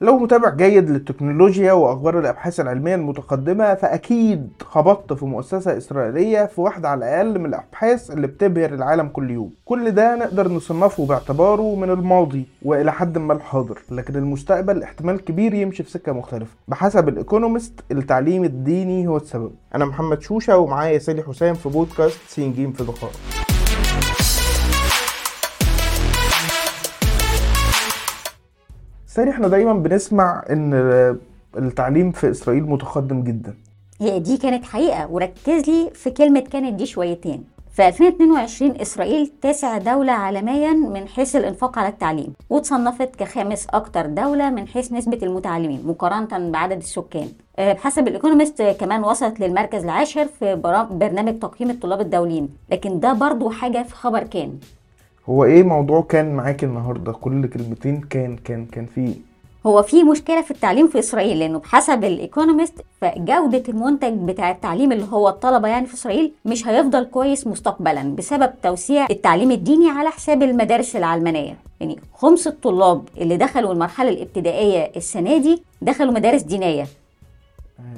لو متابع جيد للتكنولوجيا وأخبار الأبحاث العلمية المتقدمة فأكيد خبطت في مؤسسة إسرائيلية في واحدة على الأقل من الأبحاث اللي بتبهر العالم كل يوم. كل ده نقدر نصنفه باعتباره من الماضي وإلى حد ما الحاضر لكن المستقبل احتمال كبير يمشي في سكة مختلفة. بحسب الإيكونومست التعليم الديني هو السبب. أنا محمد شوشة ومعايا سالي حسام في بودكاست سين جيم في دقائق ساري إحنا دايما بنسمع إن التعليم في إسرائيل متقدم جدا. هي دي كانت حقيقة. وركز لي في كلمة كانت دي شويتين. في 2022 إسرائيل تاسع دولة عالميا من حيث الإنفاق على التعليم وتصنفت كخامس أكتر دولة من حيث نسبة المتعلمين مقارنة بعدد السكان. آه، بحسب الإيكونومست كمان وصلت للمركز العاشر في برنامج تقييم الطلاب الدوليين. لكن ده برضو حاجة في خبر كان. هو إيه موضوع كان معاك النهارده؟ كل كلمتين كان كان كان فيه هو في مشكلة في التعليم في إسرائيل لأنه بحسب الايكونومست فجودة المنتج بتاع التعليم اللي هو الطلبة يعني في إسرائيل مش هيفضل كويس مستقبلا بسبب توسيع التعليم الديني على حساب المدارس العلمانية. يعني خمس الطلاب اللي دخلوا المرحلة الابتدائية السنة دي دخلوا مدارس دينية.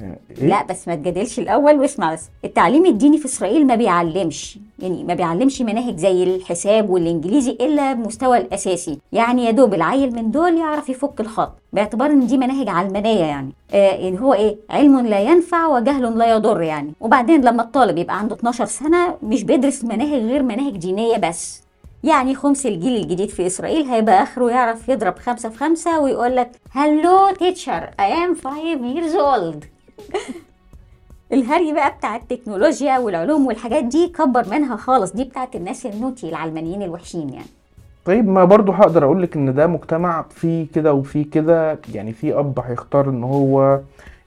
إيه؟ لا بس ما تجادلش الأول واسمع بس. التعليم الديني في إسرائيل ما بيعلمش يعني ما بيعلمش مناهج زي الحساب والإنجليزي إلا بمستوى الأساسي. يعني يا دوب العيل من دول يعرف يفك الخط باعتبار إن دي مناهج علمانية يعني. آه يعني هو إيه؟ علم لا ينفع وجهل لا يضر يعني. وبعدين لما الطالب يبقى عنده 12 سنة مش بيدرس مناهج غير مناهج دينية بس. يعني خمس الجيل الجديد في إسرائيل هيبقى آخره يعرف يضرب خمسة في خمسة ويقول لك hello teacher I am five years old. الهري بقى بتاع التكنولوجيا والعلوم والحاجات دي كبر منها خالص. دي بتاعت الناس ال naughty العلمانيين الوحشين يعني. طيب ما برضو هقدر أقول لك إن ده مجتمع فيه كده وفيه كده يعني في أب هيختار إن هو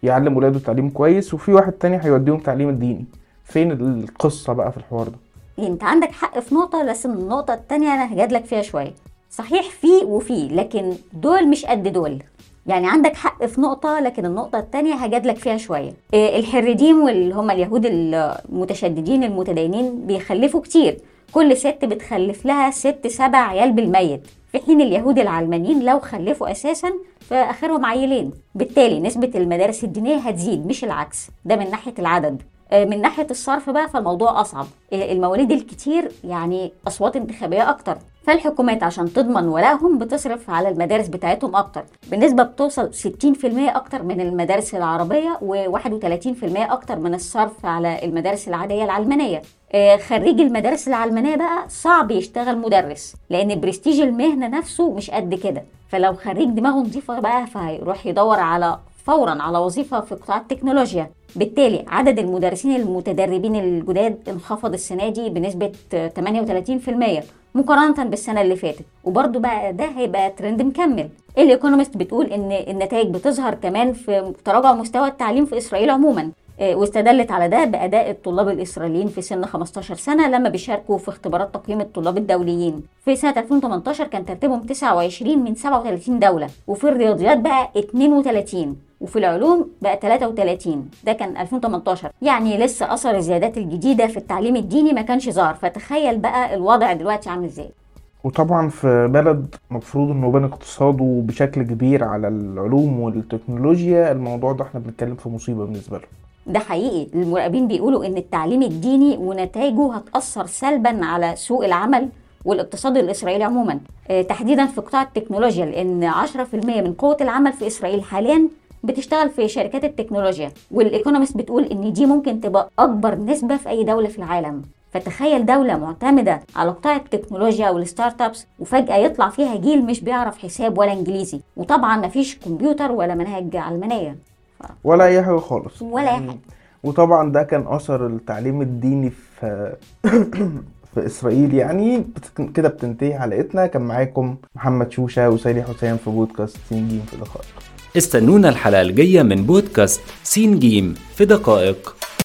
يعلم ولاده تعليم كويس وفي واحد تاني هيوديهم تعليم الديني. فين القصة بقى في الحوار ده؟ أنت عندك حق في نقطة بس النقطة التانية أنا هجادلك فيها شوية. صحيح في وفي لكن دول مش قد دول. يعني عندك حق في نقطة لكن النقطة التانية هجادلك فيها شوية. آه، الحريديم واللي هم اليهود المتشددين المتدينين بيخلفوا كتير. كل ست بتخلف لها ست سبع عيال بالميت. في حين اليهود العلمانيين لو خلفوا أساسا فآخرهم عيلين. بالتالي نسبة المدارس الدينية هتزيد مش العكس. ده من ناحية العدد. من ناحية الصرف بقى فالموضوع أصعب. آه، المواليد الكتير يعني أصوات انتخابية أكتر. فالحكومات عشان تضمن ولائهم بتصرف على المدارس بتاعتهم أكتر. بنسبة بتوصل 60% أكتر من المدارس العربية و31% أكتر من الصرف على المدارس العادية العلمانية. آه، خريج المدارس العلمانية بقى صعب يشتغل مدرس لأن برستيج المهنة نفسه مش قد كده. فلو خريج دماغه نظيفة بقى فهيروح يدور على فورا على وظيفة في قطاع التكنولوجيا. بالتالي عدد المدرسين المتدربين الجداد انخفض السنة دي بنسبة 38% مقارنة بالسنة اللي فاتت. وبرده بقى ده هيبقى ترند مكمل. الايكونومست بتقول إن النتائج بتظهر كمان في تراجع مستوى التعليم في إسرائيل عموما. واستدلت على ده بأداء الطلاب الإسرائيليين في سن 15 سنة لما بيشاركوا في اختبارات تقييم الطلاب الدوليين. في سنة 2018 كان ترتيبهم 29 من 37 دولة وفي الرياضيات بقى 32 وفي العلوم بقى 33 ده كان 2018 يعني لسه أثر الزيادات الجديدة في التعليم الديني ما كانش ظاهر. فتخيل بقى الوضع دلوقتي عامل إزاي. وطبعا في بلد مفروض إنه بنى اقتصاده بشكل كبير على العلوم والتكنولوجيا الموضوع ده إحنا بنتكلم في مصيبة بالنسبة له. ده حقيقي. المراقبين بيقولوا إن التعليم الديني ونتائجه هتأثر سلبا على سوق العمل والاقتصاد الإسرائيلي عموما. آه، تحديدا في قطاع التكنولوجيا لأن 10% من قوة العمل في إسرائيل حاليا بتشتغل في شركات التكنولوجيا والايكونومست بتقول إن دي ممكن تبقى أكبر نسبة في أي دولة في العالم. فتخيل دولة معتمدة على قطاع التكنولوجيا وال startups وفجأة يطلع فيها جيل مش بيعرف حساب ولا إنجليزي. وطبعا مفيش كمبيوتر ولا مناهج علمانية. ولا أي حاجة خالص. ولا أي حاجة. وطبعا ده كان أثر التعليم الديني في في إسرائيل. يعني كده بتنتهي حلقتنا. كان معاكم محمد شوشة وسالي حسين في بودكاست سين في دقائق. استنونا الحلقة الجاية من بودكاست سين جيم في دقائق.